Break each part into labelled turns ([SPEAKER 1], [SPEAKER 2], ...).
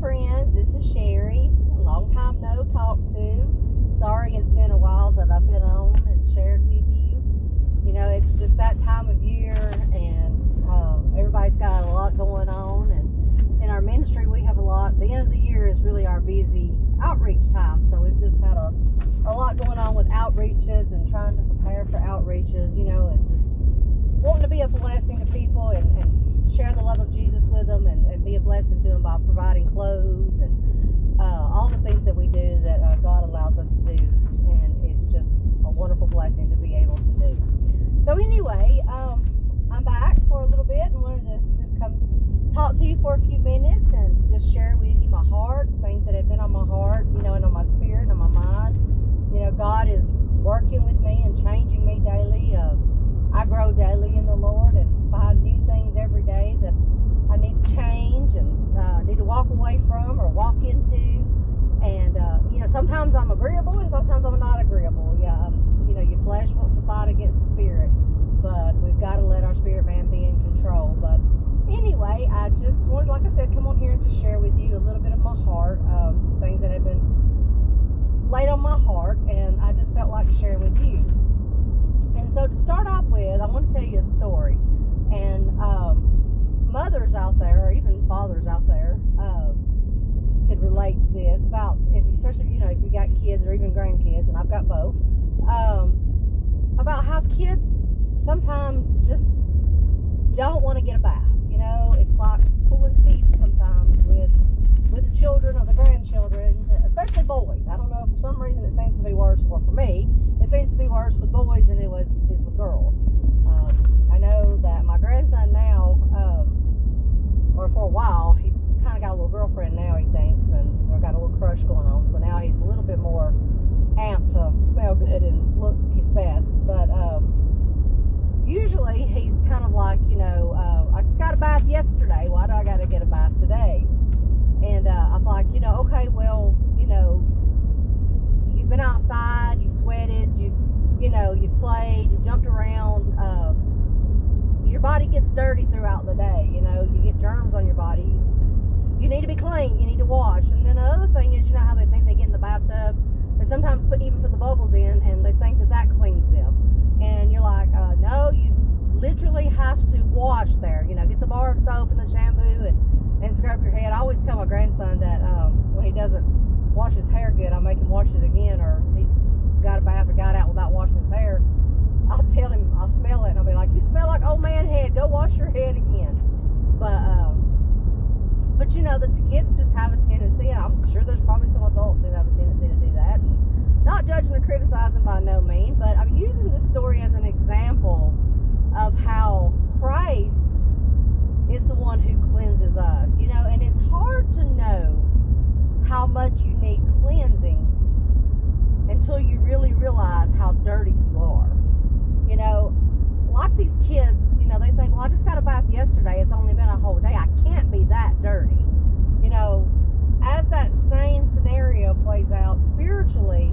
[SPEAKER 1] friends. This is Sherry. A long time no talk to. Sorry it's been a while that I've been on and shared with you. You know, it's just that time of year and uh, everybody's got a lot going on. And in our ministry, we have a lot. The end of the year is really our busy outreach time. So we've just had a, a lot going on with outreaches and trying to prepare for outreaches, you know, and just wanting to be a blessing to people and, and share the love of Jesus with them and, and be a blessing to them by providing clothes and uh, all the things that we do that uh, God allows us to do. And it's just a wonderful blessing to be able to do. So, anyway, um, I'm back for a little bit and wanted to just come talk to you for a few minutes and just share with you my heart, things that have been on my heart, you know, and on my spirit and on my mind. You know, God is working with me and changing me daily. Uh, I grow daily in the Lord and find new things every day that I need to change and uh, need to walk away from or walk into. And uh, you know, sometimes I'm agreeable and sometimes I'm not agreeable. Yeah, um, you know, your flesh wants to fight against the spirit, but we've got to let our spirit man be in control. But anyway, I just wanted, like I said, come on here and just share with you a little bit of my heart, um, some things that have been laid on my heart, and I just felt like sharing with you. And so to start off with, I want to tell you a story. And um, mothers out there, or even fathers out there, uh, could relate to this about, if, especially you know, if you got kids or even grandkids, and I've got both, um, about how kids sometimes just don't want to get a bath. You know, it's like pulling teeth sometimes with with the children or the grandchildren, especially boys. I don't know for some reason it seems to be worse, or for me, it seems to be worse with boys than it was is with girls. Um, I know that my grandson now, um, or for a while, he's kind of got a little girlfriend now. He thinks, and or got a little crush going on. So now he's a little bit more amped to smell good and look his best. But um, usually he's kind of like, you know, uh, I just got a bath yesterday. Why do I got to get a bath today? And uh, I'm like, you know, okay, well, you know, you've been outside, you sweated, you, you know, you played, you jumped around. Uh, your body gets dirty throughout the day. You know, you get germs on your body. You need to be clean. You need to wash. And then the other thing is, you know how they think they get in the bathtub, and sometimes put even put the bubbles in, and they think that that cleans them. And you're like, uh, no, you literally have to wash there. You know, get the bar of soap and the shampoo and and scrub your head. I always tell my grandson that um, when he doesn't wash his hair good, I make him wash it again, or he's got a bath or got out without washing his hair. I'll tell him, I'll smell it, and I'll be like, "You smell like old man head. Go wash your head again." But um, but you know, the kids just have a tendency, and I'm sure there's probably some adults who have a tendency to do that. And not judging or criticizing by no means, but I'm using this story as an example of how Christ is the one who cleanses us. You know, and it's hard to know how much you need cleansing until you really realize how dirty you are. You know, like these kids, you know, they think, well, I just got a bath yesterday. It's only been a whole day. I can't be that dirty. You know, as that same scenario plays out spiritually,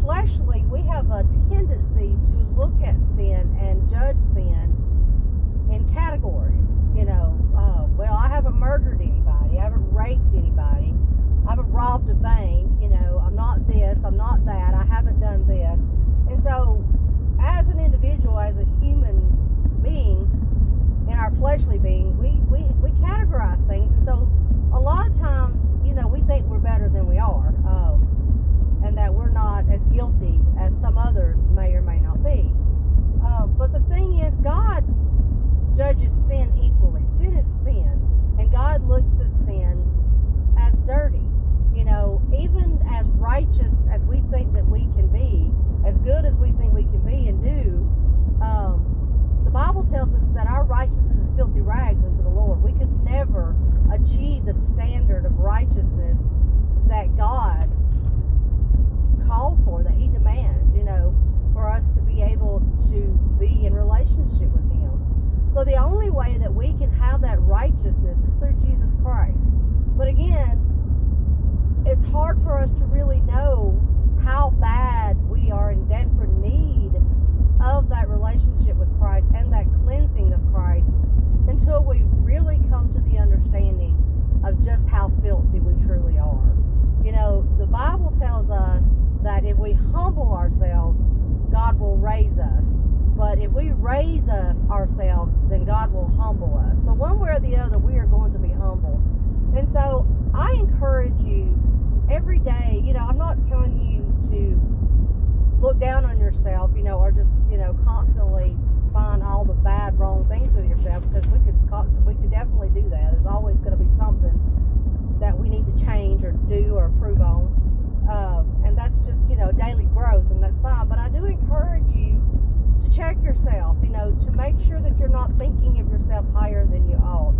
[SPEAKER 1] fleshly, we have a tendency to look at sin and judge sin in categories. You know, uh, well, I haven't murdered anybody, I haven't raped anybody, I haven't robbed a bank. You know, I'm not this, I'm not that, I haven't done this. And so, as an individual, as a human being, in our fleshly being, we, we, we categorize things. And so, a lot of times, you know, we think we're better than we are. Um, and that we're not as guilty as some others may or may not be. Um, but the thing is, God judges sin equally. Sin is sin, and God looks at sin as dirty. You know, even as righteous as we think that we can be, as good as we think we can be and do, um, the Bible tells us that our righteousness is filthy rags unto the Lord. We could never achieve the standard of righteousness that God calls for, that He demands, you know, for us to be able to be in relationship with Him. So the only way that we can have that righteousness is through Jesus Christ. But again, it's hard for us to really know how bad we are in desperate need of that relationship with Christ and that cleansing of Christ until we really come to the understanding of just how filthy we truly are. You know, the Bible tells us that if we humble ourselves, God will raise us. But if we raise us ourselves, then God will humble us. So one way or the other, we are going to be humble. And so I encourage you every day, you know, I'm not telling you to look down on yourself, you know, or just, you know, constantly find all the bad, wrong things with yourself because we could we could definitely do that. There's always going to be something that we need to change or do or improve on, um, and that's just you know daily growth, and that's fine. But I do encourage you to check yourself, you know, to make sure that you're not thinking of yourself higher than you ought,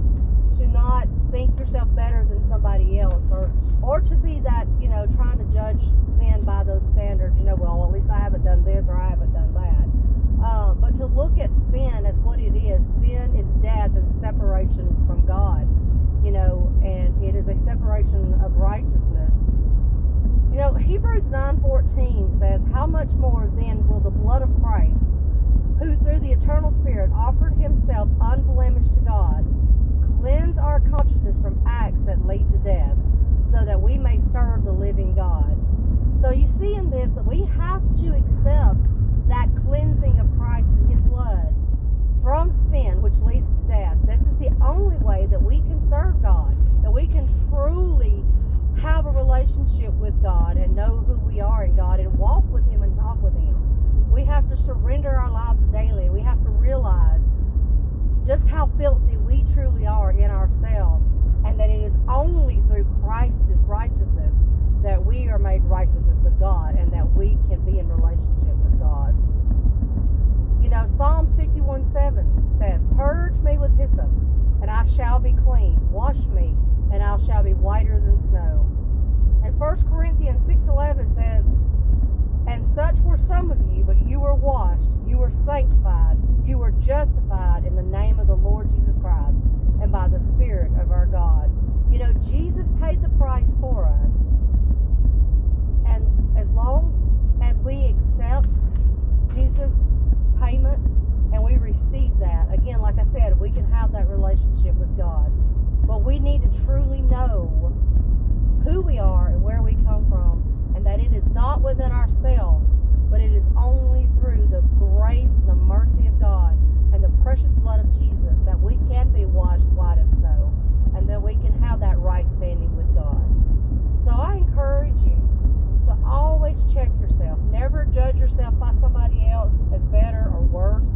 [SPEAKER 1] to not think yourself better than somebody else, or or to be that you know trying to judge sin by those standards. You know, well at least I haven't done this or I haven't done that. Uh, but to look at sin as what it is, sin is death and separation from God. You know, and it is a separation of righteousness. You know, Hebrews 9:14 says, "How much more then will the blood of Christ, who through the eternal Spirit offered himself unblemished to God, cleanse our consciousness from acts that lead to death, so that we may serve the living God?" So you see in this that we have to accept that cleansing of Christ in his blood from sin, which leads to death. This is the only way that we can serve God, that we can truly have a relationship with God and know who we are in God and walk with him and talk with him. We have to surrender our lives daily. We have to realize just how filthy we truly are in ourselves and that it is only through Christ's righteousness that we are made righteousness with God and that we can be in relationship with God. You know, Psalms 51 7 says, Purge me with hyssop, and I shall be clean. Wash me, and I shall be whiter than snow. And 1 Corinthians 6.11 says, And such were some of you, but you were washed, you were sanctified, you were justified in the name of the Lord Jesus Christ, and by the Spirit of our God. You know, Jesus paid the price for us. And as long as we accept Jesus' payment and we receive that, again, like I said, we can have that relationship with God. But we need to truly know who we are and where we come from, and that it is not within ourselves, but it is only through the grace and the mercy of God and the precious blood of Jesus that we can be washed white as snow, and that we can have that right standing with God. So I encourage you to always check yourself. Never judge yourself by somebody else as better or worse.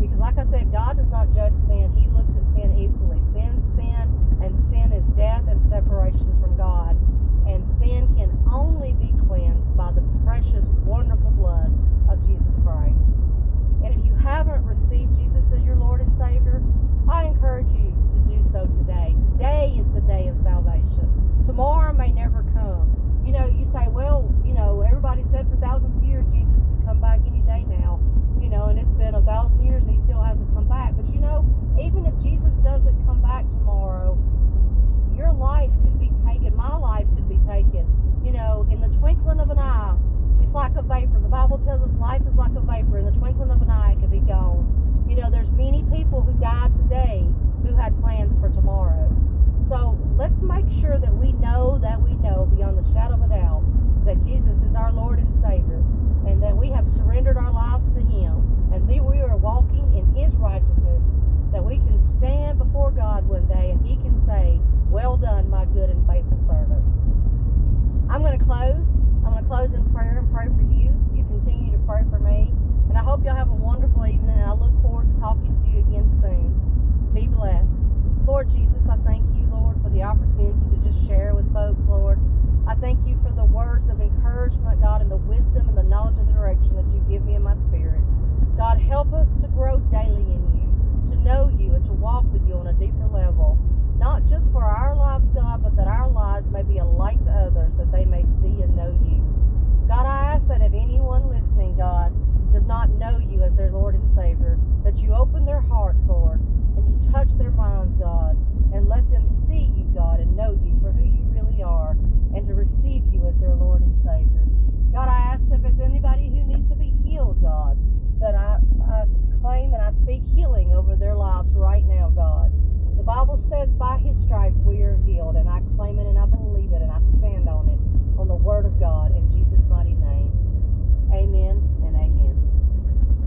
[SPEAKER 1] Because like I said, God does not judge sin. He looks at sin equally. Sin, sin, and sin is death and separation from God. And sin can only be cleansed by the precious, wonderful blood of Jesus Christ. And if you haven't received Jesus as your Lord and Savior, I encourage you to do so today. Today is the day of salvation. Tomorrow may never come you know, you say, well, you know, everybody said for thousands of years Jesus could come back any day now, you know, and it's been a thousand years and he still hasn't come back. But you know, even if Jesus doesn't come back tomorrow, your life could be taken, my life could be taken, you know, in the twinkling of an eye. It's like a vapor. The Bible tells us life is like a vapor. In the twinkling of an eye, it could be gone. You know, there's many people who died today who had plans for tomorrow. So let's make sure that we know that we know beyond the shadow of a doubt that Jesus is our Lord and Savior and that we have surrendered our lives to Him and that we are walking in His righteousness, that we can stand before God one day and He can say, Well done, my good and faithful servant. I'm going to close. I'm going to close in prayer and pray for you. You continue to pray for me. And I hope y'all have a wonderful evening and I look forward to talking to you again soon. Be blessed. Lord Jesus, I thank you, Lord, for the opportunity to just share with folks, Lord.